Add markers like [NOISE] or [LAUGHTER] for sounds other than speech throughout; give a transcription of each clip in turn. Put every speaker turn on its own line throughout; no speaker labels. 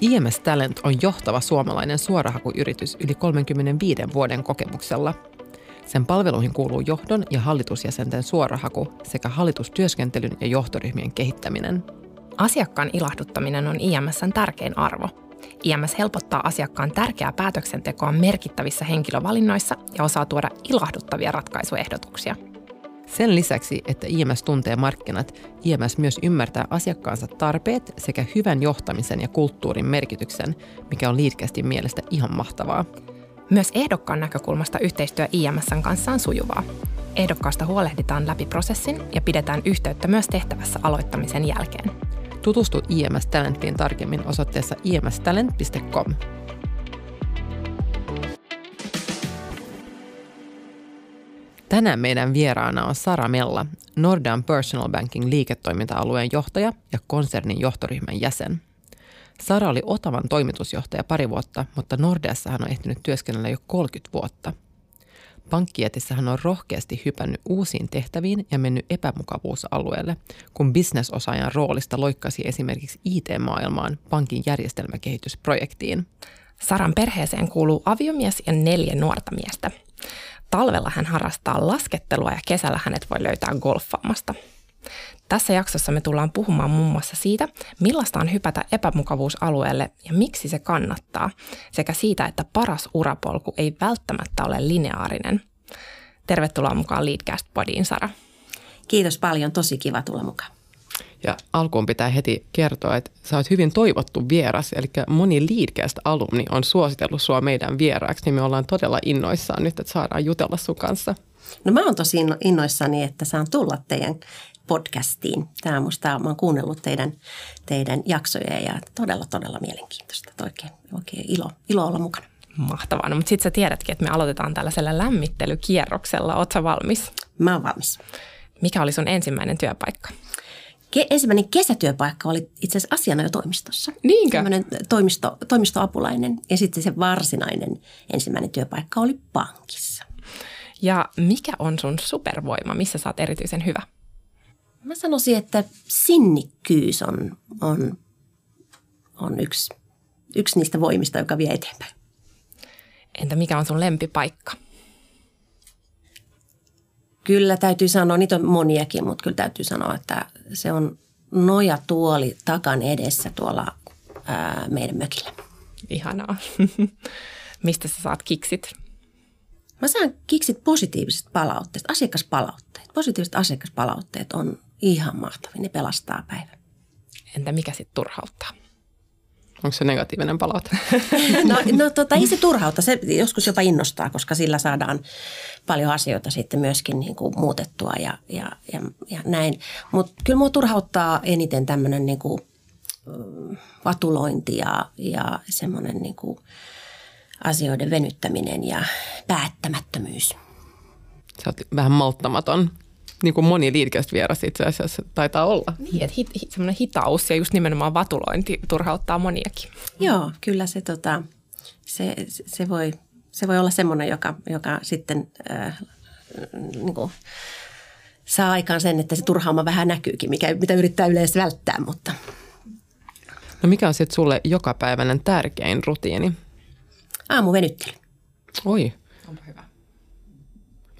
IMS Talent on johtava suomalainen suorahakuyritys yli 35 vuoden kokemuksella. Sen palveluihin kuuluu johdon ja hallitusjäsenten suorahaku sekä hallitustyöskentelyn ja johtoryhmien kehittäminen.
Asiakkaan ilahduttaminen on IMSn tärkein arvo. IMS helpottaa asiakkaan tärkeää päätöksentekoa merkittävissä henkilövalinnoissa ja osaa tuoda ilahduttavia ratkaisuehdotuksia –
sen lisäksi, että IMS tuntee markkinat, IMS myös ymmärtää asiakkaansa tarpeet sekä hyvän johtamisen ja kulttuurin merkityksen, mikä on liitkästi mielestä ihan mahtavaa.
Myös ehdokkaan näkökulmasta yhteistyö IMSn kanssa on sujuvaa. Ehdokkaasta huolehditaan läpi prosessin ja pidetään yhteyttä myös tehtävässä aloittamisen jälkeen.
Tutustu IMS Talenttiin tarkemmin osoitteessa imstalent.com. Tänään meidän vieraana on Sara Mella, Nordan Personal Banking liiketoiminta-alueen johtaja ja konsernin johtoryhmän jäsen. Sara oli Otavan toimitusjohtaja pari vuotta, mutta Nordeassa hän on ehtinyt työskennellä jo 30 vuotta. Pankkietissä hän on rohkeasti hypännyt uusiin tehtäviin ja mennyt epämukavuusalueelle, kun bisnesosaajan roolista loikkasi esimerkiksi IT-maailmaan pankin järjestelmäkehitysprojektiin.
Saran perheeseen kuuluu aviomies ja neljä nuorta miestä. Talvella hän harrastaa laskettelua ja kesällä hänet voi löytää golfaamasta. Tässä jaksossa me tullaan puhumaan muun muassa siitä, millaista on hypätä epämukavuusalueelle ja miksi se kannattaa, sekä siitä, että paras urapolku ei välttämättä ole lineaarinen. Tervetuloa mukaan Leadcast-podiin, Sara.
Kiitos paljon, tosi kiva tulla mukaan.
Ja alkuun pitää heti kertoa, että sä oot hyvin toivottu vieras, eli moni Leadcast-alumni on suositellut sua meidän vieraaksi, niin me ollaan todella innoissaan nyt, että saadaan jutella sun kanssa.
No mä oon tosi innoissani, että saan tulla teidän podcastiin. Tämä on musta, mä oon kuunnellut teidän, teidän jaksoja ja todella, todella mielenkiintoista. Oikein, oikein ilo, ilo olla mukana.
Mahtavaa. No, mutta sitten sä tiedätkin, että me aloitetaan tällaisella lämmittelykierroksella. Ootko valmis?
Mä oon valmis.
Mikä oli sun ensimmäinen työpaikka?
Ke- ensimmäinen kesätyöpaikka oli itse asiassa asianajotoimistossa.
Niinkö?
Sellainen toimisto, toimistoapulainen ja sitten se varsinainen ensimmäinen työpaikka oli pankissa.
Ja mikä on sun supervoima, missä sä oot erityisen hyvä?
Mä sanoisin, että sinnikkyys on, on, on yksi, yksi niistä voimista, joka vie eteenpäin.
Entä mikä on sun lempipaikka?
Kyllä täytyy sanoa, niitä on moniakin, mutta kyllä täytyy sanoa, että se on nojatuoli takan edessä tuolla ää, meidän mökillä.
Ihanaa. [LAUGHS] Mistä sä saat kiksit?
Mä saan kiksit positiivisesta palautteesta, asiakaspalautteet. Positiiviset asiakaspalautteet on ihan mahtavia, ne pelastaa päivän.
Entä mikä sitten turhauttaa?
Onko se negatiivinen palaute? [LAUGHS]
no, no tota, ei se turhauta, se joskus jopa innostaa, koska sillä saadaan paljon asioita sitten myöskin niin kuin muutettua ja, ja, ja, ja näin. Mutta kyllä mua turhauttaa eniten tämmöinen niin kuin, vatulointi ja, ja semmoinen niin kuin asioiden venyttäminen ja päättämättömyys.
Sä oot vähän malttamaton niin kuin moni liidkästä vieras itse asiassa taitaa olla.
Niin, että hit, hit, semmoinen hitaus ja just nimenomaan vatulointi turhauttaa moniakin.
Joo, kyllä se, tota, se, se, voi, se voi olla semmoinen, joka, joka sitten äh, niin kuin, saa aikaan sen, että se turhauma vähän näkyykin, mikä, mitä yrittää yleensä välttää, mutta...
No mikä on sitten sulle jokapäiväinen tärkein rutiini?
Aamuvenyttely.
Oi. Onpa hyvä.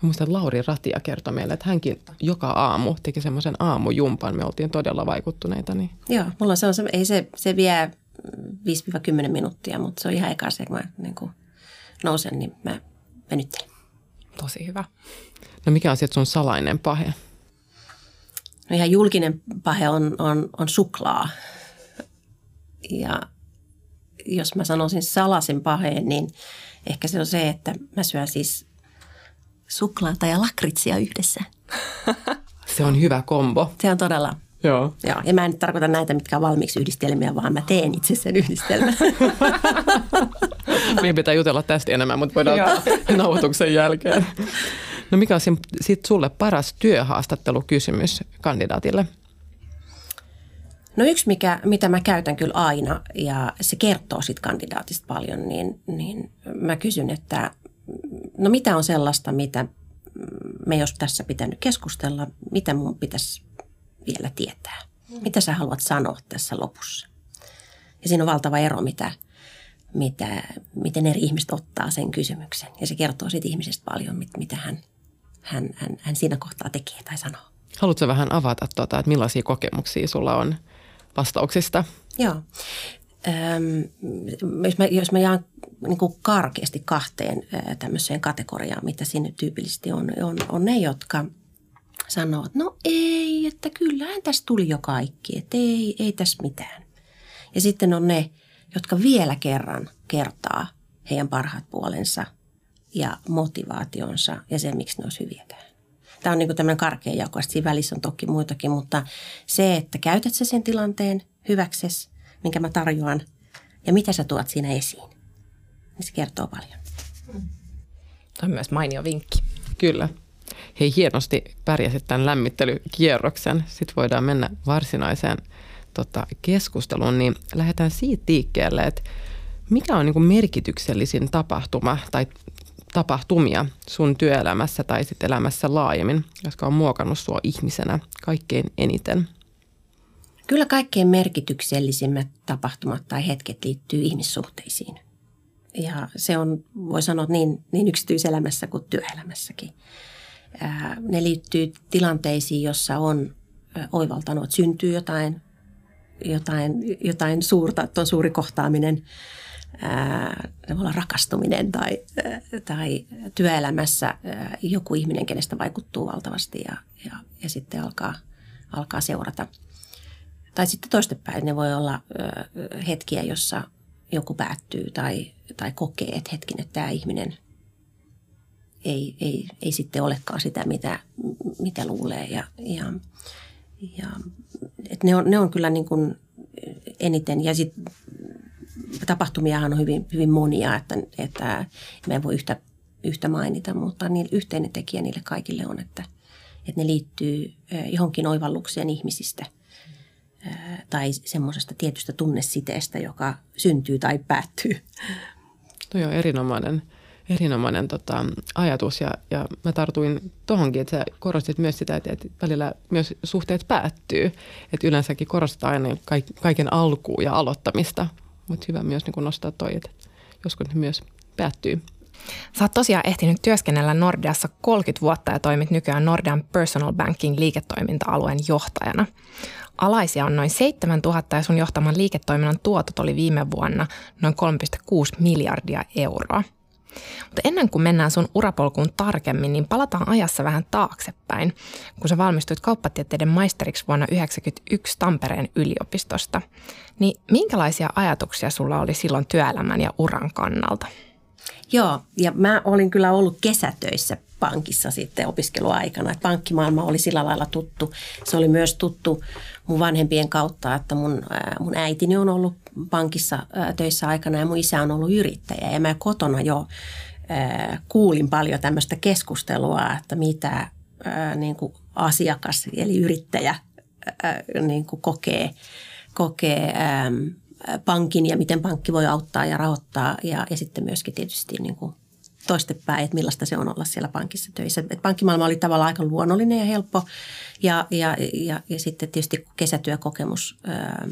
Mä muistan, että Lauri Ratia kertoi meille, että hänkin joka aamu teki semmoisen aamujumpan. Me oltiin todella vaikuttuneita. Niin.
Joo, mulla se on se, ei se, se vie 5-10 minuuttia, mutta se on ihan eka se, kun mä niin kuin nousen, niin mä venyttelen.
Tosi hyvä.
No mikä on sitten sun salainen pahe?
No ihan julkinen pahe on, on, on suklaa. Ja jos mä sanoisin salasin paheen, niin ehkä se on se, että mä syön siis suklaata ja lakritsia yhdessä. [LAUGHS]
Se on hyvä kombo.
Se on todella
Joo.
Joo, ja mä en tarkoita näitä, mitkä on valmiiksi yhdistelmiä, vaan mä teen itse sen yhdistelmän. [LAUGHS]
Meidän pitää jutella tästä enemmän, mutta voidaan ottaa nauhoituksen jälkeen. No mikä on sitten sulle paras työhaastattelukysymys kandidaatille?
No yksi, mikä, mitä mä käytän kyllä aina, ja se kertoo siitä kandidaatista paljon, niin, niin mä kysyn, että no mitä on sellaista, mitä me jos tässä pitänyt keskustella, mitä mun pitäisi vielä tietää? Mitä sä haluat sanoa tässä lopussa? Ja siinä on valtava ero, mitä, mitä, miten eri ihmiset ottaa sen kysymyksen. Ja se kertoo siitä ihmisestä paljon, mit, mitä hän, hän, hän, hän siinä kohtaa tekee tai sanoo.
Haluatko vähän avata, tuota, että millaisia kokemuksia sulla on vastauksista?
Joo. Jos mä, jos mä jaan niin kuin karkeasti kahteen tämmöiseen kategoriaan, mitä siinä tyypillisesti on, on, on ne, jotka – sanoo, että no ei, että kyllähän tässä tuli jo kaikki, että ei, ei tässä mitään. Ja sitten on ne, jotka vielä kerran kertaa heidän parhaat puolensa ja motivaationsa ja se, miksi ne olisi hyviäkään. Tämä on niin tämmöinen karkea jako, siinä välissä on toki muitakin, mutta se, että käytät sen tilanteen hyväkses, minkä mä tarjoan, ja mitä sä tuot siinä esiin, niin se kertoo paljon.
Tämä on myös mainio vinkki.
Kyllä hei hienosti pärjäsit tämän lämmittelykierroksen. Sitten voidaan mennä varsinaiseen tota, keskusteluun, niin lähdetään siitä liikkeelle, että mikä on niin merkityksellisin tapahtuma tai tapahtumia sun työelämässä tai sitten elämässä laajemmin, jotka on muokannut sua ihmisenä kaikkein eniten?
Kyllä kaikkein merkityksellisimmät tapahtumat tai hetket liittyy ihmissuhteisiin. Ja se on, voi sanoa, niin, niin yksityiselämässä kuin työelämässäkin ne liittyy tilanteisiin, jossa on oivaltanut, että syntyy jotain, jotain, jotain suurta, että on suuri kohtaaminen, se voi olla rakastuminen tai, tai työelämässä joku ihminen, kenestä vaikuttuu valtavasti ja, ja, ja sitten alkaa, alkaa seurata. Tai sitten toistepäin ne voi olla hetkiä, jossa joku päättyy tai, tai kokee, että hetkin, että tämä ihminen – ei, ei, ei sitten olekaan sitä, mitä, mitä luulee. Ja, ja, ja, et ne, on, ne on kyllä niin kuin eniten. Ja sitten tapahtumiahan on hyvin, hyvin monia, että, että me ei voi yhtä, yhtä mainita, mutta niin yhteinen tekijä niille kaikille on, että, että ne liittyy johonkin oivallukseen ihmisistä tai semmoisesta tietystä tunnesiteestä, joka syntyy tai päättyy.
No joo, erinomainen erinomainen tota, ajatus ja, ja mä tartuin tuohonkin, että sä korostit myös sitä, että, että välillä myös suhteet päättyy. Että yleensäkin korostetaan aina kaiken alkuun ja aloittamista, mutta hyvä myös niin nostaa toi, että joskus ne myös päättyy.
Sä oot tosiaan ehtinyt työskennellä Nordeassa 30 vuotta ja toimit nykyään Nordean Personal Banking liiketoiminta-alueen johtajana. Alaisia on noin 7000 ja sun johtaman liiketoiminnan tuotot oli viime vuonna noin 3,6 miljardia euroa. Mutta ennen kuin mennään sun urapolkuun tarkemmin, niin palataan ajassa vähän taaksepäin, kun sä valmistuit kauppatieteiden maisteriksi vuonna 1991 Tampereen yliopistosta. Niin minkälaisia ajatuksia sulla oli silloin työelämän ja uran kannalta?
Joo, ja mä olin kyllä ollut kesätöissä pankissa sitten opiskeluaikana. Että pankkimaailma oli sillä lailla tuttu. Se oli myös tuttu mun vanhempien kautta, että mun, mun äitini on ollut pankissa töissä aikana ja mun isä on ollut yrittäjä. Ja mä kotona jo kuulin paljon tämmöistä keskustelua, että mitä niin kuin asiakas eli yrittäjä niin kuin kokee, kokee pankin ja miten pankki voi auttaa ja rahoittaa ja, ja sitten myöskin tietysti niin kuin toistepäin, että millaista se on olla siellä pankissa töissä. Et pankkimaailma oli tavallaan aika luonnollinen ja helppo ja, ja, ja, ja sitten tietysti kesätyökokemus ää,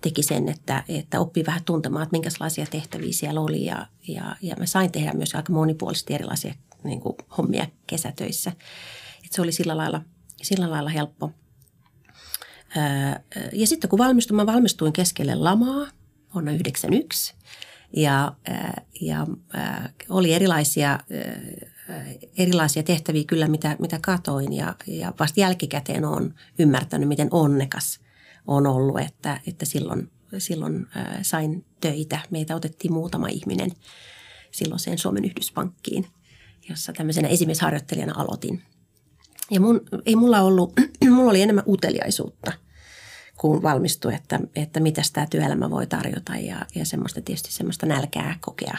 teki sen, että, että oppi vähän tuntemaan, että minkälaisia tehtäviä siellä oli ja, ja, ja mä sain tehdä myös aika monipuolisesti erilaisia niin kuin, hommia kesätöissä. Et se oli sillä lailla, sillä lailla helppo. Ja sitten kun valmistuin, mä valmistuin keskelle lamaa vuonna 1991 ja, ja oli erilaisia, erilaisia tehtäviä kyllä, mitä, mitä katoin ja, ja vasta jälkikäteen on ymmärtänyt, miten onnekas on ollut, että, että silloin, silloin sain töitä. Meitä otettiin muutama ihminen silloiseen Suomen Yhdyspankkiin. jossa tämmöisenä esimiesharjoittelijana aloitin. Ja mun, ei mulla ollut, [CLEARS THROAT] mulla oli enemmän uteliaisuutta – kun valmistui, että, että mitä tämä työelämä voi tarjota ja, ja semmoista tietysti semmoista nälkää kokea.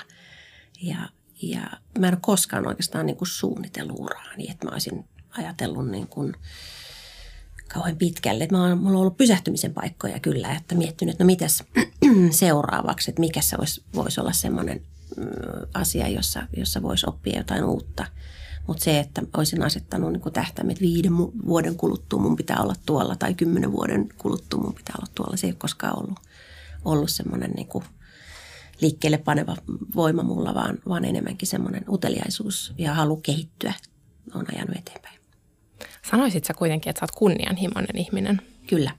Ja, ja mä en ole koskaan oikeastaan niin kuin suunnitellut uraa niin, että mä olisin ajatellut niin kuin kauhean pitkälle. Mä oon, mulla on ollut pysähtymisen paikkoja kyllä, että miettinyt, että no mitäs [CLEARS THROAT] seuraavaksi, että mikä se voisi, voisi olla semmoinen mm, asia, jossa, jossa voisi oppia jotain uutta – mutta se, että olisin asettanut niin tähtäimet, että viiden vuoden kuluttua mun pitää olla tuolla tai kymmenen vuoden kuluttua mun pitää olla tuolla, se ei ole koskaan ollut, ollut semmoinen niin liikkeelle paneva voima mulla, vaan, vaan enemmänkin semmoinen uteliaisuus ja halu kehittyä on ajanut eteenpäin.
Sanoisit sä kuitenkin, että sä oot kunnianhimoinen ihminen?
Kyllä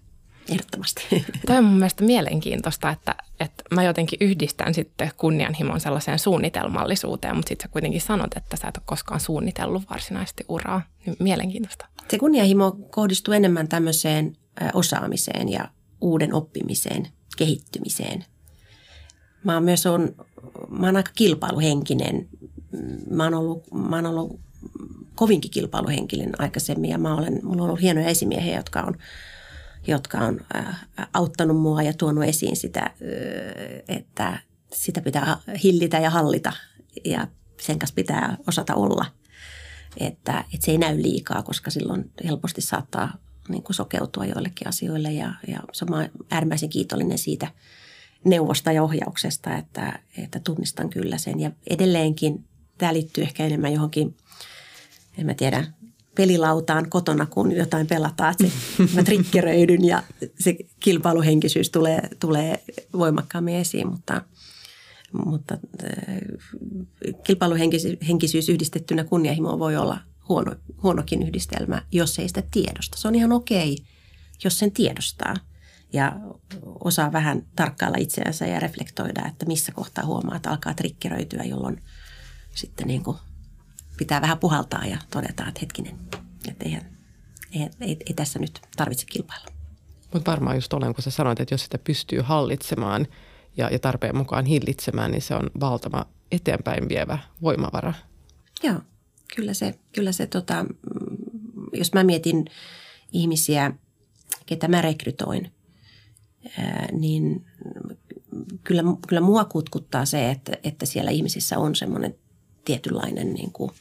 ehdottomasti. [LAUGHS]
Tämä on mun mielestä mielenkiintoista, että, että mä jotenkin yhdistän sitten kunnianhimon sellaiseen suunnitelmallisuuteen, mutta sitten sä kuitenkin sanot, että sä et ole koskaan suunnitellut varsinaisesti uraa. Niin mielenkiintoista.
Se kunnianhimo kohdistuu enemmän tämmöiseen osaamiseen ja uuden oppimiseen, kehittymiseen. Mä oon myös on, mä oon aika kilpailuhenkinen. Mä oon ollut, mä oon ollut kovinkin kilpailuhenkinen aikaisemmin ja mä olen, mulla on ollut hienoja esimiehiä, jotka on jotka on auttanut mua ja tuonut esiin sitä, että sitä pitää hillitä ja hallita ja sen kanssa pitää osata olla. Että, että se ei näy liikaa, koska silloin helposti saattaa niin kuin sokeutua joillekin asioille ja, ja on äärimmäisen kiitollinen siitä neuvosta ja ohjauksesta, että, että tunnistan kyllä sen. Ja edelleenkin tämä liittyy ehkä enemmän johonkin, en mä tiedä, pelilautaan kotona, kun jotain pelataan, että se, mä trikkeröidyn ja se kilpailuhenkisyys tulee, tulee voimakkaammin esiin, mutta, mutta äh, kilpailuhenkisyys yhdistettynä kunnianhimoon voi olla huono, huonokin yhdistelmä, jos ei sitä tiedosta. Se on ihan okei, jos sen tiedostaa ja osaa vähän tarkkailla itseänsä ja reflektoida, että missä kohtaa huomaa, että alkaa trikkeröityä, jolloin sitten niin kuin pitää vähän puhaltaa ja todeta, että hetkinen, että eihän, ei, ei, ei tässä nyt tarvitse kilpailla.
Mutta varmaan just olen, kun sä sanoit, että jos sitä pystyy hallitsemaan ja, ja tarpeen mukaan hillitsemään, niin se on valtava eteenpäin vievä voimavara.
Joo, kyllä se, kyllä se tota, jos mä mietin ihmisiä, ketä mä rekrytoin, ää, niin kyllä, kyllä mua kutkuttaa se, että, että siellä ihmisissä on semmoinen tietynlainen niin kuin –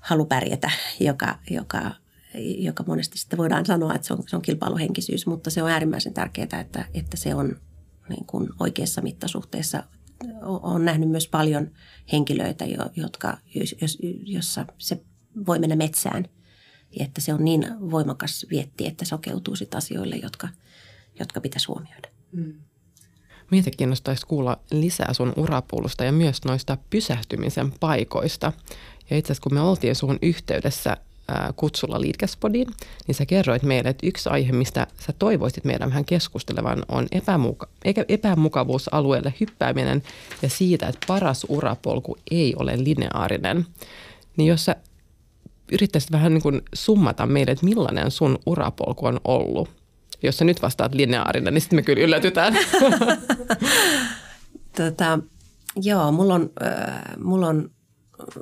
halu pärjätä, joka, joka, joka monesti sitten voidaan sanoa, että se on, se on kilpailuhenkisyys, mutta se on äärimmäisen tärkeää, että, että se on niin kuin oikeassa mittasuhteessa. Olen nähnyt myös paljon henkilöitä, jotka, jos, jossa se voi mennä metsään, että se on niin voimakas vietti, että sokeutuu sitten asioille, jotka, jotka pitäisi huomioida. Mm.
Meitä kiinnostaisi kuulla lisää sun urapuulusta ja myös noista pysähtymisen paikoista. Ja itse asiassa kun me oltiin sun yhteydessä kutsulla Liitkäspodiin, niin sä kerroit meille, että yksi aihe, mistä sä toivoisit meidän vähän keskustelevan, on epämuka- epämukavuusalueelle hyppääminen ja siitä, että paras urapolku ei ole lineaarinen. Niin jos sä yrittäisit vähän niin kuin summata meille, että millainen sun urapolku on ollut, jos sä nyt vastaat lineaarinen, niin sitten me kyllä yllätytään. [LAUGHS]
tota, joo, mulla on, äh, mulla on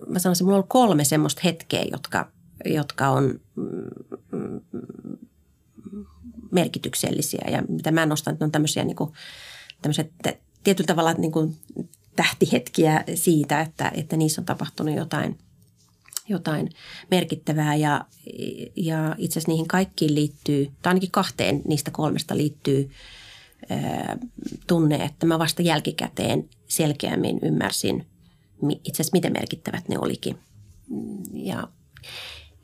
mä sanoisin, mulla on kolme semmoista hetkeä, jotka, jotka on mm, merkityksellisiä. Ja mitä mä nostan, että ne on tämmöisiä niin kuin, tämmöiset tietyllä tavalla niin kuin tähtihetkiä siitä, että, että niissä on tapahtunut jotain, jotain merkittävää. Ja, ja itse asiassa niihin kaikkiin liittyy, tai ainakin kahteen niistä kolmesta liittyy ää, tunne, että mä vasta jälkikäteen selkeämmin ymmärsin – itse asiassa miten merkittävät ne olikin. Ja,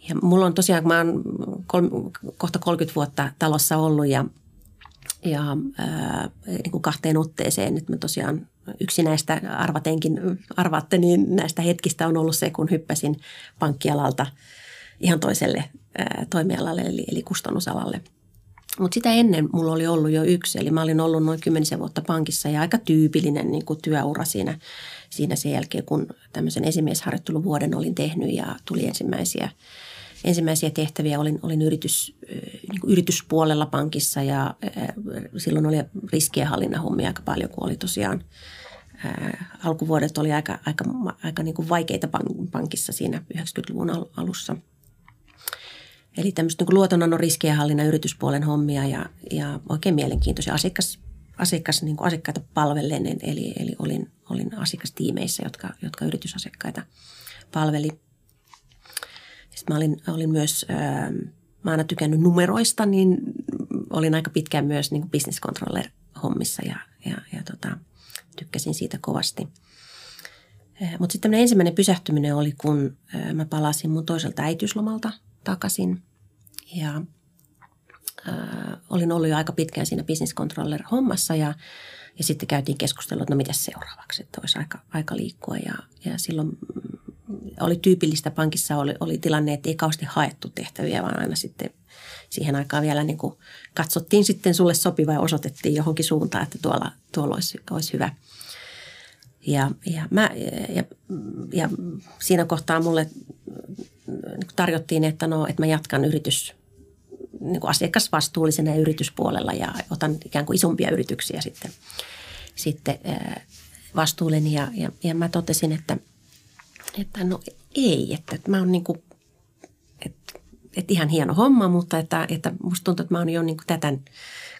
ja mulla on tosiaan, kun mä oon kol, kohta 30 vuotta talossa ollut ja, ja ää, niin kuin kahteen otteeseen, että mä tosiaan yksi näistä arvatenkin, arvaatte, niin näistä hetkistä on ollut se, kun hyppäsin pankkialalta ihan toiselle ää, toimialalle eli, eli kustannusalalle – mutta sitä ennen mulla oli ollut jo yksi, eli mä olin ollut noin kymmenisen vuotta pankissa ja aika tyypillinen niin kuin työura siinä, siinä sen jälkeen, kun tämmöisen esimiesharjoitteluvuoden olin tehnyt ja tuli ensimmäisiä, ensimmäisiä tehtäviä. Olin, olin yritys, niin kuin yrityspuolella pankissa ja silloin oli riskienhallinnan hommia aika paljon, kun oli tosiaan alkuvuodet oli aika, aika, aika niin kuin vaikeita pankissa siinä 90-luvun alussa. Eli tämmöistä niin luotonannon riskienhallinnan yrityspuolen hommia ja, ja oikein mielenkiintoisia asiakas, asiakas, niin kuin asiakkaita palvellen. Eli, eli olin, olin asiakastiimeissä, jotka, jotka yritysasiakkaita palveli. Sitten mä olin, olin myös, ää, mä aina tykännyt numeroista, niin olin aika pitkään myös niin business controller hommissa ja, ja, ja tota, tykkäsin siitä kovasti. Mutta sitten ensimmäinen pysähtyminen oli, kun mä palasin mun toiselta äitiyslomalta takaisin. Ja äh, olin ollut jo aika pitkään siinä business controller hommassa ja, ja sitten käytiin keskustelua, että no mitä seuraavaksi, että olisi aika, aika liikkua. Ja, ja silloin oli tyypillistä pankissa oli, oli tilanne, että ei kauheasti haettu tehtäviä, vaan aina sitten siihen aikaan vielä niin kuin katsottiin sitten sulle sopiva ja osoitettiin johonkin suuntaan, että tuolla, tuolla olisi, olisi hyvä. Ja, ja, mä, ja, ja siinä kohtaa mulle tarjottiin, että, no, että mä jatkan yritys, niin kuin asiakasvastuullisena yrityspuolella ja otan ikään kuin isompia yrityksiä sitten, sitten vastuulleni. Ja, ja, ja mä totesin, että, että no ei, että, että mä oon niin kuin, että, että ihan hieno homma, mutta että, että musta tuntuu, että mä oon jo niin tätä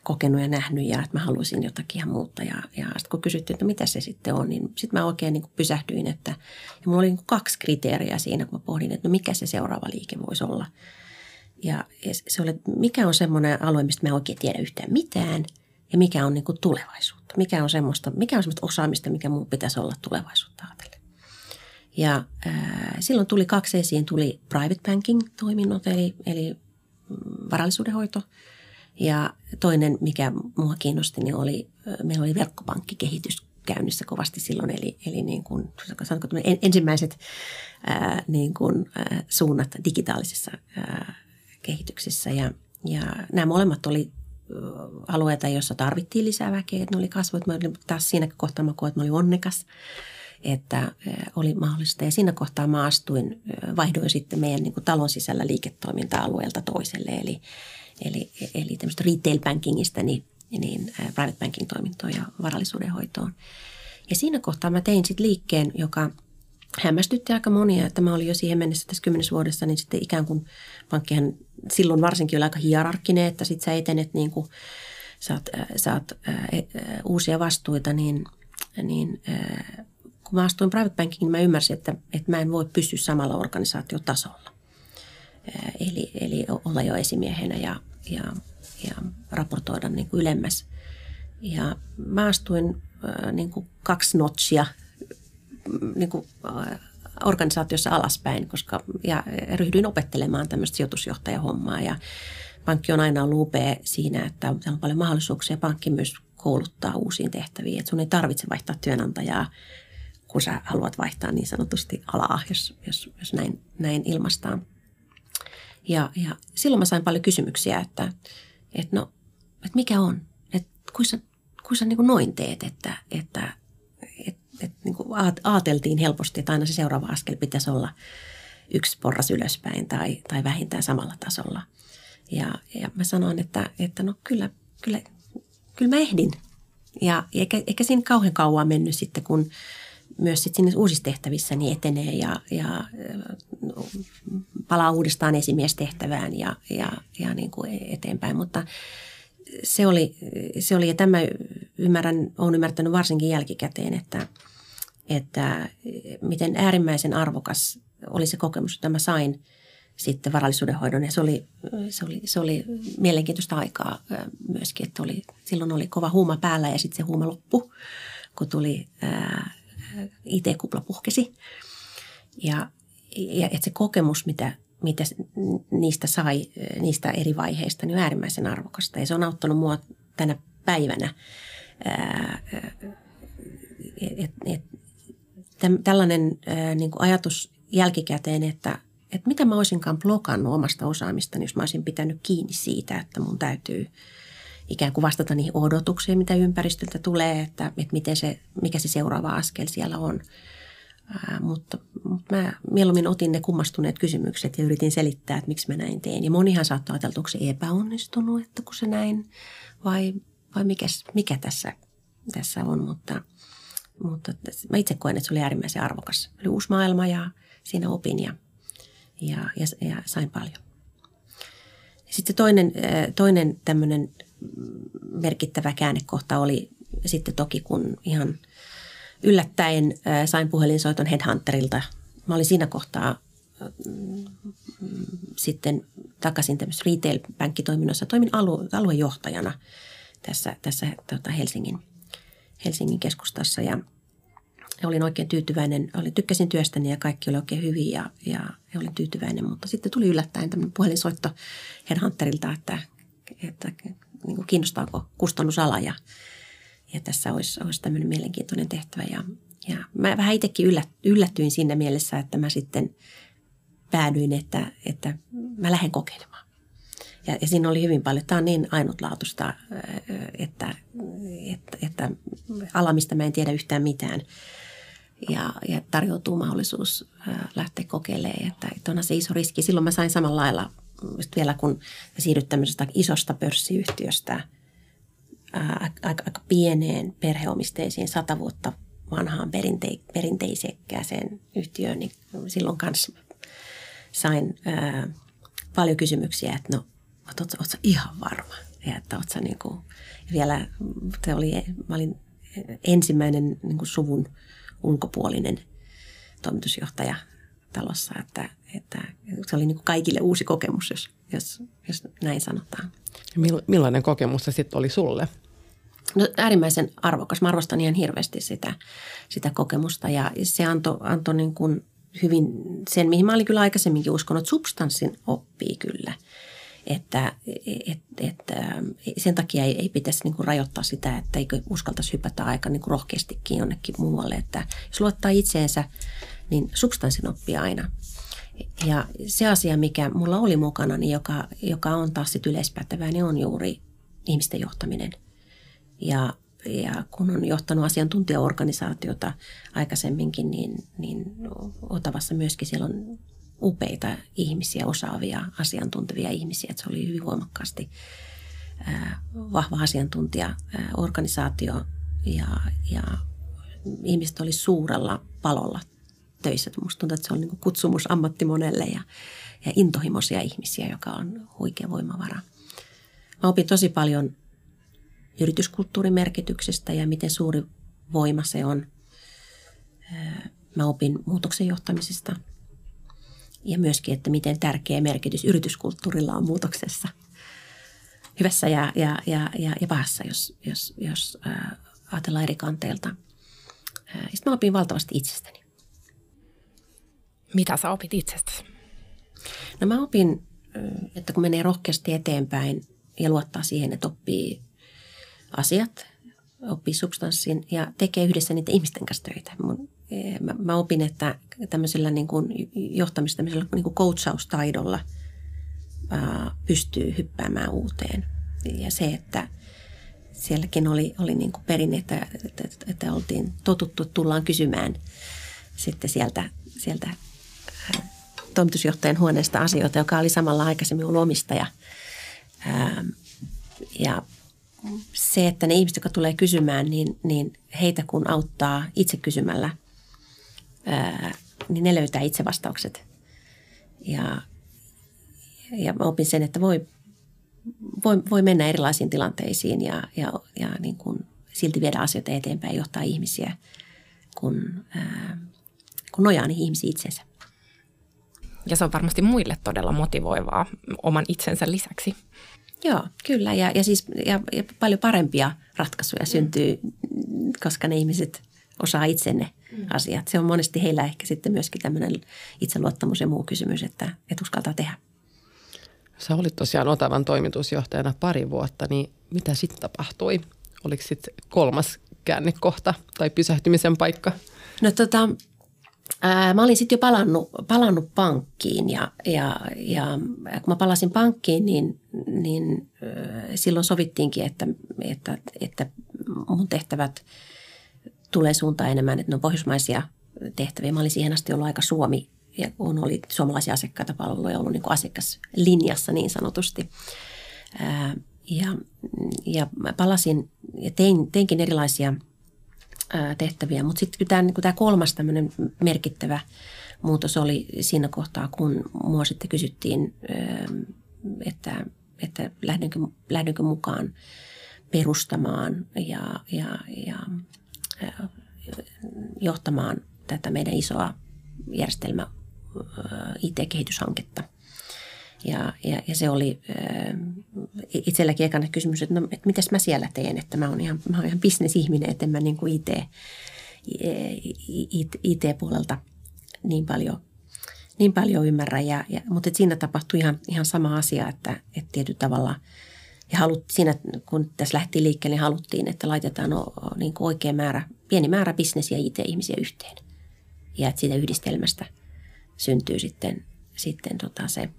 kokenut ja nähnyt ja että mä haluaisin jotakin ihan muuta. Ja, ja sitten kun kysyttiin, että mitä se sitten on, niin sitten mä oikein niin kuin pysähdyin, että ja mulla oli niin kuin kaksi kriteeriä siinä, kun mä pohdin, että no mikä se seuraava liike voisi olla. Ja se oli, mikä on semmoinen alue, mistä mä en oikein tiedä yhtään mitään ja mikä on niin kuin tulevaisuutta. Mikä on, semmoista, mikä on semmoista osaamista, mikä mun pitäisi olla tulevaisuutta ajatellen. Ja äh, silloin tuli kaksi esiin, tuli private banking toiminnot, eli, eli varallisuudenhoito – ja toinen, mikä mua kiinnosti, niin oli, meillä oli verkkopankkikehitys käynnissä kovasti silloin, eli, eli niin kuin, sanotko, ensimmäiset ää, niin kuin, ää, suunnat digitaalisessa ää, kehityksessä. Ja, ja nämä molemmat oli alueita, joissa tarvittiin lisää väkeä, että ne oli kasvoit. Mä olin taas siinä kohtaa mä koin, että mä olin onnekas, että oli mahdollista. Ja siinä kohtaa mä astuin, vaihdoin sitten meidän niin kuin talon sisällä liiketoiminta-alueelta toiselle, eli eli, eli tämmöistä retail bankingista niin, niin private banking toimintoon ja varallisuuden hoitoon. Ja siinä kohtaa mä tein sitten liikkeen, joka hämmästytti aika monia, että mä olin jo siihen mennessä tässä kymmenessä vuodessa, niin sitten ikään kuin pankkihan silloin varsinkin oli aika hierarkkinen, että sitten sä etenet niin kuin saat, saat ää, uusia vastuita, niin, niin ää, kun mä astuin private bankingiin, niin mä ymmärsin, että, että mä en voi pysyä samalla organisaatiotasolla. Eli, eli olla jo esimiehenä ja, ja, ja raportoida niin kuin ylemmäs. Ja mä astuin niin kuin kaksi notsia niin kuin, organisaatiossa alaspäin, koska ja ryhdyin opettelemaan tämmöistä sijoitusjohtajahommaa ja pankki on aina ollut upea siinä, että on paljon mahdollisuuksia. Pankki myös kouluttaa uusiin tehtäviin, että sun ei tarvitse vaihtaa työnantajaa, kun sä haluat vaihtaa niin sanotusti alaa, jos, jos, jos näin, näin ilmastaan. Ja, ja silloin mä sain paljon kysymyksiä, että, että no, että mikä on, että kuinka sä, kuinka sä niin kuin noin teet, että, että et, et, niin kuin ajateltiin helposti, että aina se seuraava askel pitäisi olla yksi porras ylöspäin tai, tai vähintään samalla tasolla. Ja, ja mä sanoin, että, että no kyllä, kyllä, kyllä mä ehdin. Ja eikä, eikä siinä kauhean kauan mennyt sitten, kun myös sit sinne uusissa tehtävissä niin etenee ja, ja palaa uudestaan esimiestehtävään ja, ja, ja niin kuin eteenpäin. Mutta se oli, se oli ja tämä ymmärrän, olen ymmärtänyt varsinkin jälkikäteen, että, että miten äärimmäisen arvokas oli se kokemus, jota mä sain sitten varallisuudenhoidon. Ja se oli, se oli, se oli mielenkiintoista aikaa myöskin, että oli, silloin oli kova huuma päällä ja sitten se huuma loppu, kun tuli ää, IT-kupla puhkesi. Ja, ja että se kokemus, mitä, mitä niistä sai, niistä eri vaiheista, niin äärimmäisen arvokasta. Ja se on auttanut mua tänä päivänä. Et, et, tällainen ää, niin ajatus jälkikäteen, että, että mitä mä olisinkaan blokannut omasta osaamistani, jos mä olisin pitänyt kiinni siitä, että mun täytyy ikään kuin vastata niihin odotuksiin, mitä ympäristöltä tulee, että, että miten se, mikä se seuraava askel siellä on – Ää, mutta, mutta mä mieluummin otin ne kummastuneet kysymykset ja yritin selittää, että miksi mä näin teen. Ja monihan saattoi ajatella, että onko se epäonnistunut, että kun se näin, vai, vai mikä, mikä tässä, tässä on. Mutta mutta mä itse koen, että se oli äärimmäisen arvokas. Oli uusi maailma ja siinä opin ja, ja, ja, ja sain paljon. Sitten toinen, toinen tämmöinen merkittävä käännekohta oli sitten toki, kun ihan yllättäen sain puhelinsoiton Headhunterilta. Mä olin siinä kohtaa sitten takaisin tämmöisessä retail-pankkitoiminnossa. Toimin alue, aluejohtajana tässä, tässä tota Helsingin, Helsingin keskustassa ja olin oikein tyytyväinen. Olin, tykkäsin työstäni ja kaikki oli oikein hyvin ja, ja, ja olin tyytyväinen, mutta sitten tuli yllättäen tämmöinen puhelinsoitto Headhunterilta, että, että niin kuin kiinnostaako kustannusala ja, ja tässä olisi, olisi tämmöinen mielenkiintoinen tehtävä. Ja, ja mä vähän itsekin yllätyin siinä mielessä, että mä sitten päädyin, että, että mä lähden kokeilemaan. Ja, ja siinä oli hyvin paljon, tämä on niin ainutlaatuista, että, että, että ala, mistä mä en tiedä yhtään mitään. Ja, ja tarjoutuu mahdollisuus lähteä kokeilemaan, että, että onhan se iso riski. Silloin mä sain samalla lailla, vielä kun siirryt tämmöisestä isosta pörssiyhtiöstä aika, aika pieneen perheomisteisiin sata vuotta vanhaan perinte, perinteisekkääseen yhtiöön, niin silloin kanssa sain ää, paljon kysymyksiä, että no, ootko, ootko ihan varma? Ja että ootko niin kuin, vielä, se oli, mä olin ensimmäinen niin kuin suvun ulkopuolinen toimitusjohtaja talossa, että, että se oli niin kuin kaikille uusi kokemus, jos, jos, jos näin sanotaan.
Millainen kokemus se sitten oli sulle?
No, äärimmäisen arvokas. Mä arvostan ihan hirveästi sitä, sitä kokemusta ja se antoi anto niin kuin hyvin sen, mihin mä olin kyllä aikaisemminkin uskonut, että substanssin oppii kyllä. Että, et, et, sen takia ei, ei pitäisi niin kuin rajoittaa sitä, että eikö uskaltaisi hypätä aika niin kuin rohkeastikin jonnekin muualle. Että jos luottaa itseensä, niin substanssin oppii aina. Ja se asia, mikä mulla oli mukana, niin joka, joka on taas sit yleispätevää, niin on juuri ihmisten johtaminen. Ja ja kun on johtanut asiantuntijaorganisaatiota aikaisemminkin, niin, niin Otavassa myöskin siellä on upeita ihmisiä, osaavia, asiantuntevia ihmisiä. Että se oli hyvin voimakkaasti ää, vahva asiantuntijaorganisaatio ja, ja ihmiset oli suurella palolla töissä. Minusta tuntuu, että se on niin kutsumus ammatti monelle ja, ja intohimoisia ihmisiä, joka on huikea voimavara. Mä opin tosi paljon yrityskulttuurin merkityksestä ja miten suuri voima se on. Mä opin muutoksen johtamisesta ja myöskin, että miten tärkeä merkitys yrityskulttuurilla on muutoksessa. Hyvässä ja, ja, ja, ja, ja pahassa, jos, jos, jos ää, ajatellaan eri kanteilta. Sitten mä opin valtavasti itsestäni.
Mitä sä opit itsestäsi?
No mä opin, että kun menee rohkeasti eteenpäin ja luottaa siihen, että oppii asiat, oppii substanssin ja tekee yhdessä niiden ihmisten kanssa töitä. Mun, e, mä, mä opin, että tämmöisellä niin kuin johtamista, tämmöisellä niin kuin coachaustaidolla ää, pystyy hyppäämään uuteen. Ja se, että sielläkin oli, oli niin kuin perinne, että, että, että oltiin totuttu, että tullaan kysymään sitten sieltä, sieltä toimitusjohtajan huoneesta asioita, joka oli samalla aikaisemmin ollut omistaja. Ää, ja se, että ne ihmiset, jotka tulee kysymään, niin, niin heitä kun auttaa itse kysymällä, ää, niin ne löytää itse vastaukset. Ja, ja mä opin sen, että voi, voi, voi mennä erilaisiin tilanteisiin ja, ja, ja niin kuin silti viedä asioita eteenpäin ja johtaa ihmisiä, kun, ää, kun nojaa niihin ihmisiin itsensä.
Ja se on varmasti muille todella motivoivaa oman itsensä lisäksi.
Joo, kyllä. Ja, ja, siis, ja, ja paljon parempia ratkaisuja syntyy, koska ne ihmiset osaa itse ne mm. asiat. Se on monesti heillä ehkä sitten myöskin tämmöinen itseluottamus ja muu kysymys, että, että uskaltaa tehdä.
Sä olit tosiaan Otavan toimitusjohtajana pari vuotta, niin mitä sitten tapahtui? Oliko sitten kolmas käännekohta tai pysähtymisen paikka?
No tota, ää, mä olin sitten jo palannut, palannut pankkiin ja, ja, ja kun mä palasin pankkiin, niin, niin ää, silloin sovittiinkin, että, että, että mun tehtävät tulee suuntaan enemmän, että ne on pohjoismaisia tehtäviä. Mä olin siihen asti ollut aika Suomi ja kun oli suomalaisia asiakkaita palveluja ollut niin kuin asiakaslinjassa niin sanotusti. Ää, ja, ja palasin ja tein, teinkin erilaisia tehtäviä. Mutta sitten tämä, niin tämä kolmas tämmöinen merkittävä muutos oli siinä kohtaa, kun mua sitten kysyttiin, että, että lähdenkö, lähdenkö mukaan perustamaan ja, ja, ja johtamaan tätä meidän isoa järjestelmä IT-kehityshanketta. Ja, ja, ja se oli äh, itselläkin ekana kysymys, että, no, että mitäs mä siellä teen, että mä oon ihan, mä oon ihan bisnesihminen, että en mä niin kuin IT, IT, IT-puolelta niin paljon, niin paljon ymmärrä. Ja, ja, mutta että siinä tapahtui ihan, ihan sama asia, että, että tietyllä tavalla ja halut, siinä, kun tässä lähti liikkeelle, niin haluttiin, että laitetaan o, niin kuin oikea määrä, pieni määrä bisnes- ja IT-ihmisiä yhteen. Ja että siitä yhdistelmästä syntyy sitten, sitten tota se –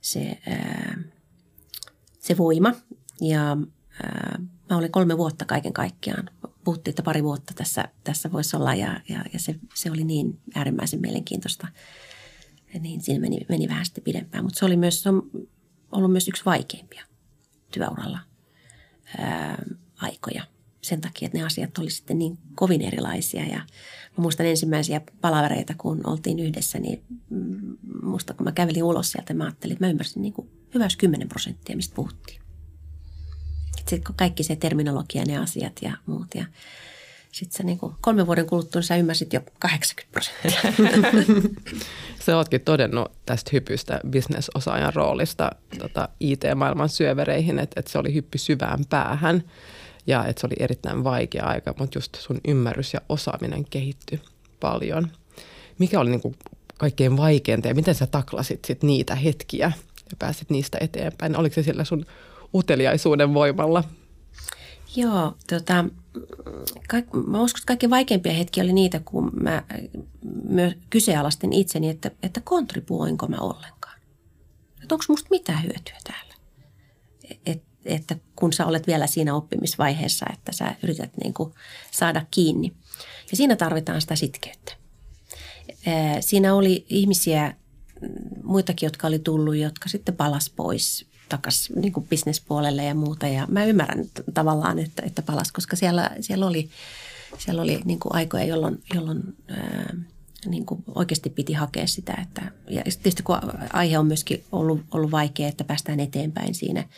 se, ää, se voima. Ja ää, mä olin kolme vuotta kaiken kaikkiaan. Puhuttiin, että pari vuotta tässä, tässä voisi olla ja, ja, ja se, se oli niin äärimmäisen mielenkiintoista. Ja niin siinä meni, meni vähän sitten pidempään. Mutta se oli myös, se on ollut myös yksi vaikeimpia työuralla ää, aikoja – sen takia, että ne asiat oli sitten niin kovin erilaisia. Ja muistan ensimmäisiä palavereita, kun oltiin yhdessä, niin mm, muista kun mä kävelin ulos sieltä, mä ajattelin, että mä ymmärsin niin kuin hyvässä 10 prosenttia, mistä puhuttiin. Sitten kaikki se terminologia, ne asiat ja muut. Ja sitten sä niin kuin kolmen vuoden kuluttua sä ymmärsit jo 80 prosenttia. [LAUGHS]
Sä ootkin todennut tästä hypystä bisnesosaajan roolista tota IT-maailman syövereihin, että, että se oli hyppy syvään päähän ja että se oli erittäin vaikea aika, mutta just sun ymmärrys ja osaaminen kehittyi paljon. Mikä oli niin kuin kaikkein vaikeinta ja miten sä taklasit sit niitä hetkiä ja pääsit niistä eteenpäin? Oliko se sillä sun uteliaisuuden voimalla?
Joo, tota, kaik, mä uskon, että kaikkein vaikeimpia hetkiä oli niitä, kun mä myös kyseenalaistin itseni, että, että kontribuoinko mä ollenkaan. Että onko musta mitään hyötyä täällä. Et, että kun sä olet vielä siinä oppimisvaiheessa, että sä yrität niin kuin saada kiinni. Ja siinä tarvitaan sitä sitkeyttä. Siinä oli ihmisiä, mm, muitakin, jotka oli tullut, jotka sitten palas pois takaisin niin bisnespuolelle ja muuta. Ja mä ymmärrän tavallaan, että, että palas, koska siellä, siellä oli, siellä oli niin kuin aikoja, jolloin, jolloin niin kuin oikeasti piti hakea sitä. Että, ja tietysti kun aihe on myöskin ollut, ollut vaikea, että päästään eteenpäin siinä –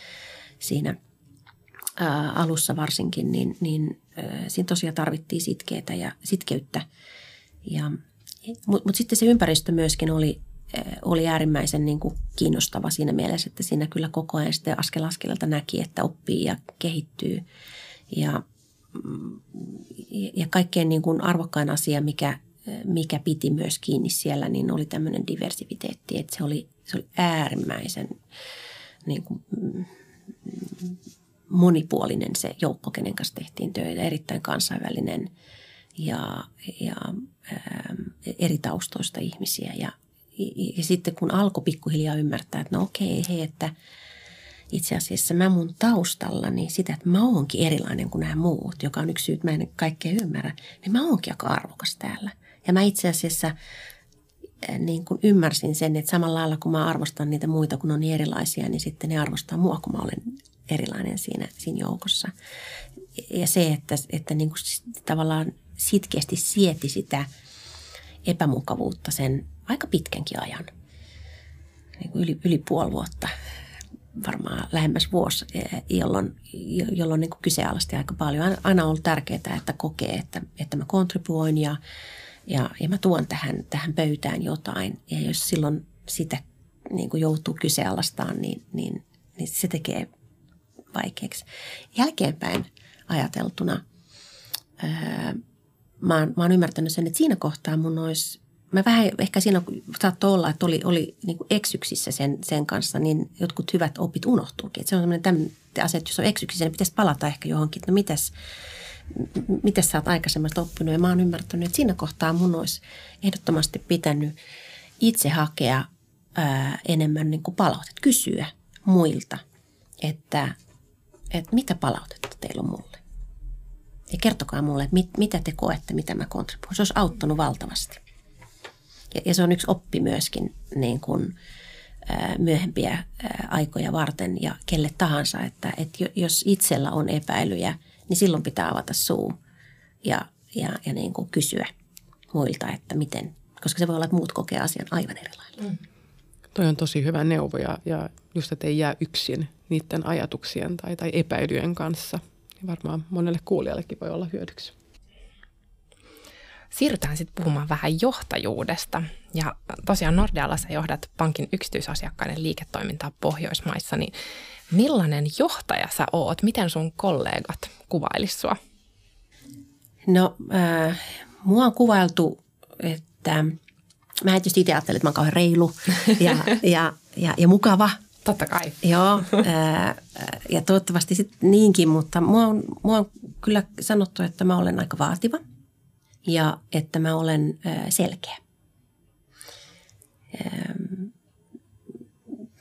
siinä ää, alussa varsinkin, niin, niin ää, siinä tosiaan tarvittiin sitkeitä ja sitkeyttä. Ja, Mutta mut sitten se ympäristö myöskin oli, ää, oli äärimmäisen niin kuin kiinnostava siinä mielessä, että siinä kyllä koko ajan sitten askel askeleelta näki, että oppii ja kehittyy. Ja, mm, ja kaikkein niin kuin arvokkain asia, mikä, mikä piti myös kiinni siellä, niin oli tämmöinen diversiviteetti. Että se oli, se oli äärimmäisen niin kuin, mm, monipuolinen se joukko, kenen kanssa tehtiin töitä, erittäin kansainvälinen ja, ja ää, ähm, eri taustoista ihmisiä. Ja, ja sitten kun alkoi pikkuhiljaa ymmärtää, että no okei, hei, että itse asiassa mä mun taustallani sitä, että mä oonkin erilainen kuin nämä muut, joka on yksi syy, että mä en kaikkea ymmärrä, niin mä oonkin aika arvokas täällä. Ja mä itse asiassa niin kun ymmärsin sen, että samalla lailla kun mä arvostan niitä muita, kun on niin erilaisia, niin sitten ne arvostaa mua, kun mä olen erilainen siinä, siinä joukossa. Ja se, että, että niin kuin tavallaan sitkeästi sieti sitä epämukavuutta sen aika pitkänkin ajan, niin kuin yli, yli puoli vuotta, varmaan lähemmäs vuosi, jolloin, jolloin niin kuin kyseenalaisti aika paljon. Aina on ollut tärkeää, että kokee, että, että mä kontribuoin ja, ja, ja mä tuon tähän, tähän pöytään jotain. Ja jos silloin sitä niin kuin joutuu kyseenalaistamaan, niin, niin, niin se tekee vaikeaksi. Jälkeenpäin ajateltuna ää, mä, oon, mä oon ymmärtänyt sen, että siinä kohtaa mun olisi, mä vähän ehkä siinä saattoi olla, että oli, oli niin kuin eksyksissä sen, sen kanssa, niin jotkut hyvät opit unohtuukin. Että se on sellainen tämmöinen asia, että jos on eksyksissä, niin pitäisi palata ehkä johonkin, että no mitäs, mitä sä oot aikaisemmasta oppinut. Ja mä oon ymmärtänyt, että siinä kohtaa mun olisi ehdottomasti pitänyt itse hakea ää, enemmän niin kuin palautet, kysyä muilta, että että mitä palautetta teillä on mulle. Ja kertokaa mulle, että mit, mitä te koette, mitä mä kontribuoin. Se olisi auttanut valtavasti. Ja, ja se on yksi oppi myöskin niin kuin, ää, myöhempiä ää, aikoja varten ja kelle tahansa, että, että jos itsellä on epäilyjä, niin silloin pitää avata suu ja, ja, ja niin kuin kysyä muilta, että miten, koska se voi olla, että muut kokee asian aivan eri lailla. Mm.
Toi on tosi hyvä neuvo ja, ja just, että ei jää yksin niiden ajatuksien tai, tai epäilyjen kanssa. Ja varmaan monelle kuulijallekin voi olla hyödyksi.
Siirrytään sitten puhumaan vähän johtajuudesta. Ja tosiaan Nordealla sä johdat pankin yksityisasiakkaiden liiketoimintaa Pohjoismaissa, niin millainen johtaja sä oot? Miten sun kollegat kuvailis sua?
No, äh, mua on kuvailtu, että mä tietysti itse ajattelen, että mä oon kauhean reilu ja, [LAUGHS] ja, ja, ja mukava.
Totta kai.
Joo, ää, ja toivottavasti sitten niinkin, mutta mua on, mua on kyllä sanottu, että mä olen aika vaativa ja että mä olen selkeä.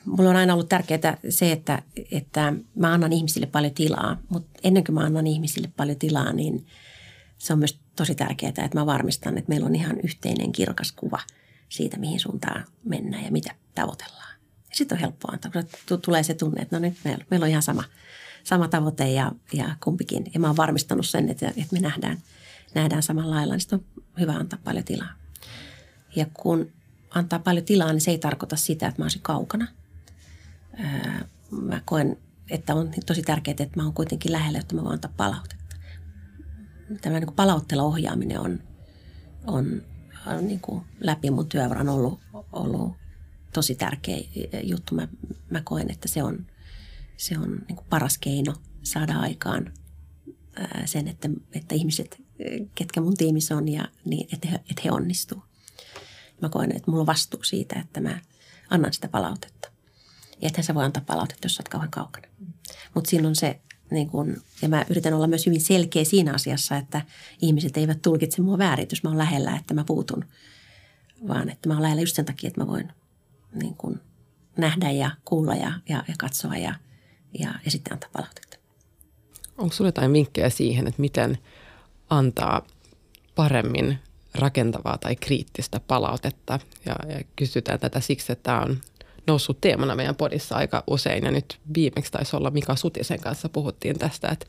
Mulla on aina ollut tärkeää se, että, että mä annan ihmisille paljon tilaa, mutta ennen kuin mä annan ihmisille paljon tilaa, niin se on myös tosi tärkeää, että mä varmistan, että meillä on ihan yhteinen kirkas kuva siitä, mihin suuntaan mennään ja mitä tavoitellaan. Sitten on helppoa antaa, kun tulee se tunne, että no nyt meillä, meillä on ihan sama, sama tavoite ja, ja kumpikin. Ja mä oon varmistanut sen, että, että me nähdään, nähdään samalla lailla, niin on hyvä antaa paljon tilaa. Ja kun antaa paljon tilaa, niin se ei tarkoita sitä, että mä olisin kaukana. mä koen, että on tosi tärkeää, että mä oon kuitenkin lähellä, jotta mä voin antaa palautetta tämä niin palautteella ohjaaminen on, on, on niin kuin läpi mun työuran ollut, ollut tosi tärkeä juttu. Mä, mä koen, että se on, se on niin paras keino saada aikaan sen, että, että ihmiset, ketkä mun tiimissä on, ja, niin, että, he, että he onnistuu. Mä koen, että mulla on vastuu siitä, että mä annan sitä palautetta. Ja ethän sä voi antaa palautetta, jos sä oot kauhean kaukana. Mutta siinä on se niin kun, ja mä yritän olla myös hyvin selkeä siinä asiassa, että ihmiset eivät tulkitse mua väärin, jos mä oon lähellä, että mä puutun. Vaan että mä oon lähellä just sen takia, että mä voin niin kun, nähdä ja kuulla ja, ja, ja katsoa ja, ja, ja sitten antaa palautetta.
Onko sinulla jotain vinkkejä siihen, että miten antaa paremmin rakentavaa tai kriittistä palautetta? Ja, ja kysytään tätä siksi, että tämä on noussut teemana meidän podissa aika usein. Ja nyt viimeksi taisi olla Mika Sutisen kanssa puhuttiin tästä, että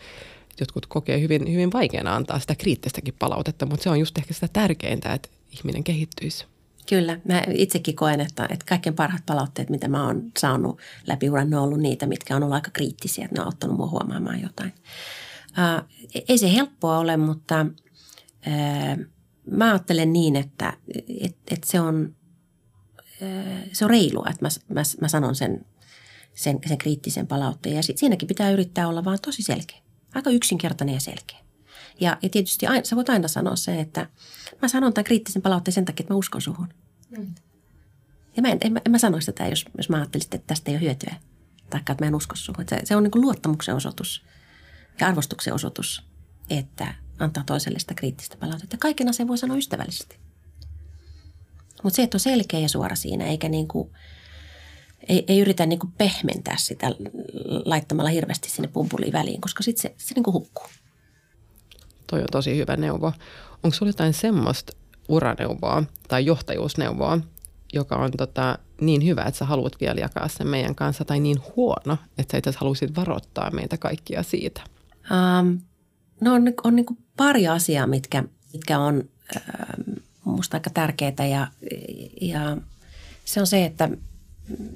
jotkut kokee hyvin, hyvin vaikeana antaa sitä kriittistäkin palautetta, mutta se on just ehkä sitä tärkeintä, että ihminen kehittyisi.
Kyllä, mä itsekin koen, että, että kaikkein parhaat palautteet, mitä mä oon saanut läpi uran, ne on ollut niitä, mitkä on ollut aika kriittisiä, että ne on ottanut mua huomaamaan jotain. Ää, ei se helppoa ole, mutta ää, mä ajattelen niin, että et, et se on se on reilua, että mä, mä, mä sanon sen, sen, sen kriittisen palautteen. Ja sit, siinäkin pitää yrittää olla vaan tosi selkeä. Aika yksinkertainen ja selkeä. Ja, ja tietysti aina, sä voit aina sanoa sen, että mä sanon tämän kriittisen palautteen sen takia, että mä uskon suhun. Mm. Ja mä en, en, en mä sanoisi tätä, jos, jos mä ajattelisin, että tästä ei ole hyötyä. Tai että mä en usko suhun. Se, se on niin kuin luottamuksen osoitus ja arvostuksen osoitus, että antaa toiselle sitä kriittistä palautetta. Kaiken asian voi sanoa ystävällisesti. Mutta se, että on selkeä ja suora siinä, eikä niin kuin, ei, ei yritä niin kuin pehmentää sitä laittamalla hirveästi sinne pumpuliin väliin, koska sitten se, se niin kuin hukkuu.
Toi on tosi hyvä neuvo. Onko sinulla jotain semmoista uraneuvoa tai johtajuusneuvoa, joka on tota, niin hyvä, että sä haluat vielä jakaa sen meidän kanssa, tai niin huono, että sä itse haluaisit varoittaa meitä kaikkia siitä?
Um, no on, on niin pari asiaa, mitkä, mitkä on ähm, minusta aika tärkeää ja, ja se on se, että,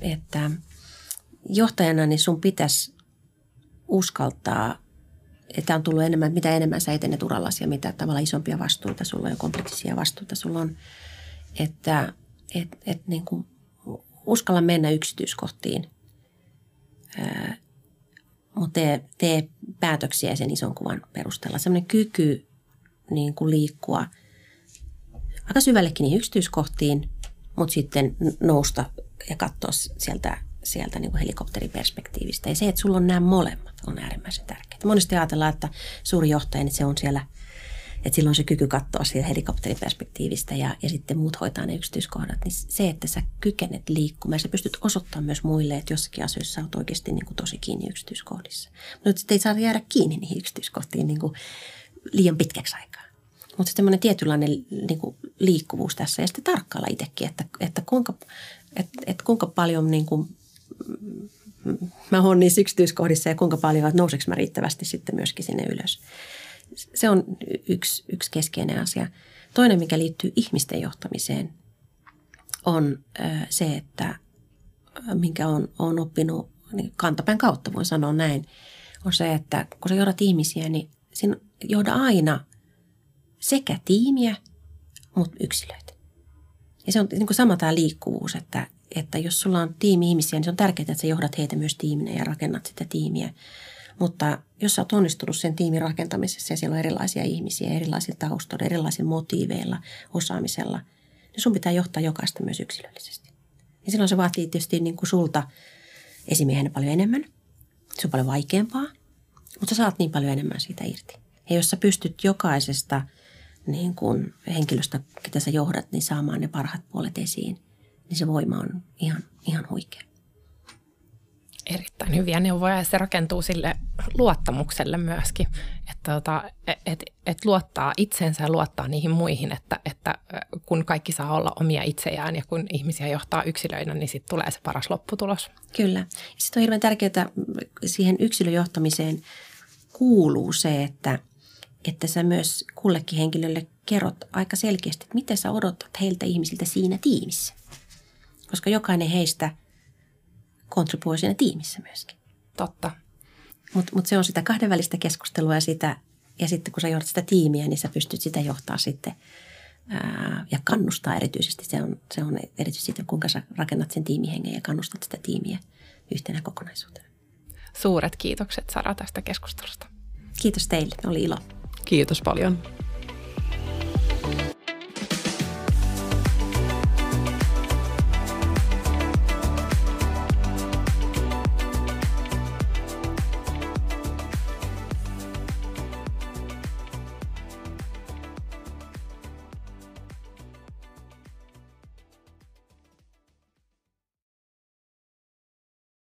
että johtajana niin sun pitäisi uskaltaa, että on tullut enemmän, mitä enemmän sä etenet urallasi ja mitä tavalla isompia vastuuta sulla on ja kompleksisia vastuuta sulla on, että et, et niin kuin uskalla mennä yksityiskohtiin, tee, tee päätöksiä sen ison kuvan perusteella. Sellainen kyky niin kuin liikkua – aika syvällekin niihin yksityiskohtiin, mutta sitten nousta ja katsoa sieltä, sieltä niin kuin helikopteriperspektiivistä. Ja se, että sulla on nämä molemmat, on äärimmäisen tärkeää. Monesti ajatellaan, että suuri johtaja, niin se on siellä, että silloin se kyky katsoa siellä helikopteriperspektiivistä ja, ja sitten muut hoitaa ne yksityiskohdat. Niin se, että sä kykenet liikkumaan, sä pystyt osoittamaan myös muille, että jossakin asioissa olet oikeasti niin kuin tosi kiinni yksityiskohdissa. Mutta sitten ei saa jäädä kiinni niihin yksityiskohtiin niin kuin liian pitkäksi aikaa. Mutta semmoinen tietynlainen niin kuin liikkuvuus tässä ja sitten tarkkailla itsekin, että, että, kuinka, että, että kuinka paljon niin kuin, mä oon niissä yksityiskohdissa ja kuinka paljon, että nouseeko mä riittävästi sitten myöskin sinne ylös. Se on yksi, yksi keskeinen asia. Toinen, mikä liittyy ihmisten johtamiseen, on se, että minkä on, on oppinut niin kantapään kautta, voin sanoa näin, on se, että kun sä johdat ihmisiä, niin siinä johda aina sekä tiimiä, mutta yksilöitä. Ja se on niin kuin sama tämä liikkuvuus, että, että jos sulla on tiimi ihmisiä, niin se on tärkeää, että sä johdat heitä myös tiiminä ja rakennat sitä tiimiä. Mutta jos sä oot onnistunut sen tiimin rakentamisessa ja siellä on erilaisia ihmisiä, erilaisilla taustoilla, erilaisilla motiiveilla, osaamisella, niin sun pitää johtaa jokaista myös yksilöllisesti. Ja silloin se vaatii tietysti niin kuin sulta esimiehenä paljon enemmän. Se on paljon vaikeampaa, mutta sä saat niin paljon enemmän siitä irti. Ja jos sä pystyt jokaisesta niin kuin henkilöstä, ketä sä johdat, niin saamaan ne parhaat puolet esiin, niin se voima on ihan, ihan huikea.
Erittäin hyviä neuvoja ja se rakentuu sille luottamukselle myöskin, että tota, et, et, luottaa itsensä ja luottaa niihin muihin, että, että kun kaikki saa olla omia itseään ja kun ihmisiä johtaa yksilöinä, niin sitten tulee se paras lopputulos.
Kyllä. Sitten on hirveän tärkeää siihen yksilöjohtamiseen kuuluu se, että, että sä myös kullekin henkilölle kerrot aika selkeästi, että mitä sä odotat heiltä ihmisiltä siinä tiimissä. Koska jokainen heistä kontribuoi siinä tiimissä myöskin.
Totta.
Mutta mut se on sitä kahdenvälistä keskustelua ja, sitä, ja sitten kun sä johdat sitä tiimiä, niin sä pystyt sitä johtaa sitten ää, ja kannustaa erityisesti. Se on, se on erityisesti siitä, kuinka sä rakennat sen tiimihengen ja kannustat sitä tiimiä yhtenä kokonaisuutena.
Suuret kiitokset Sara tästä keskustelusta.
Kiitos teille, oli ilo.
Kiitos paljon.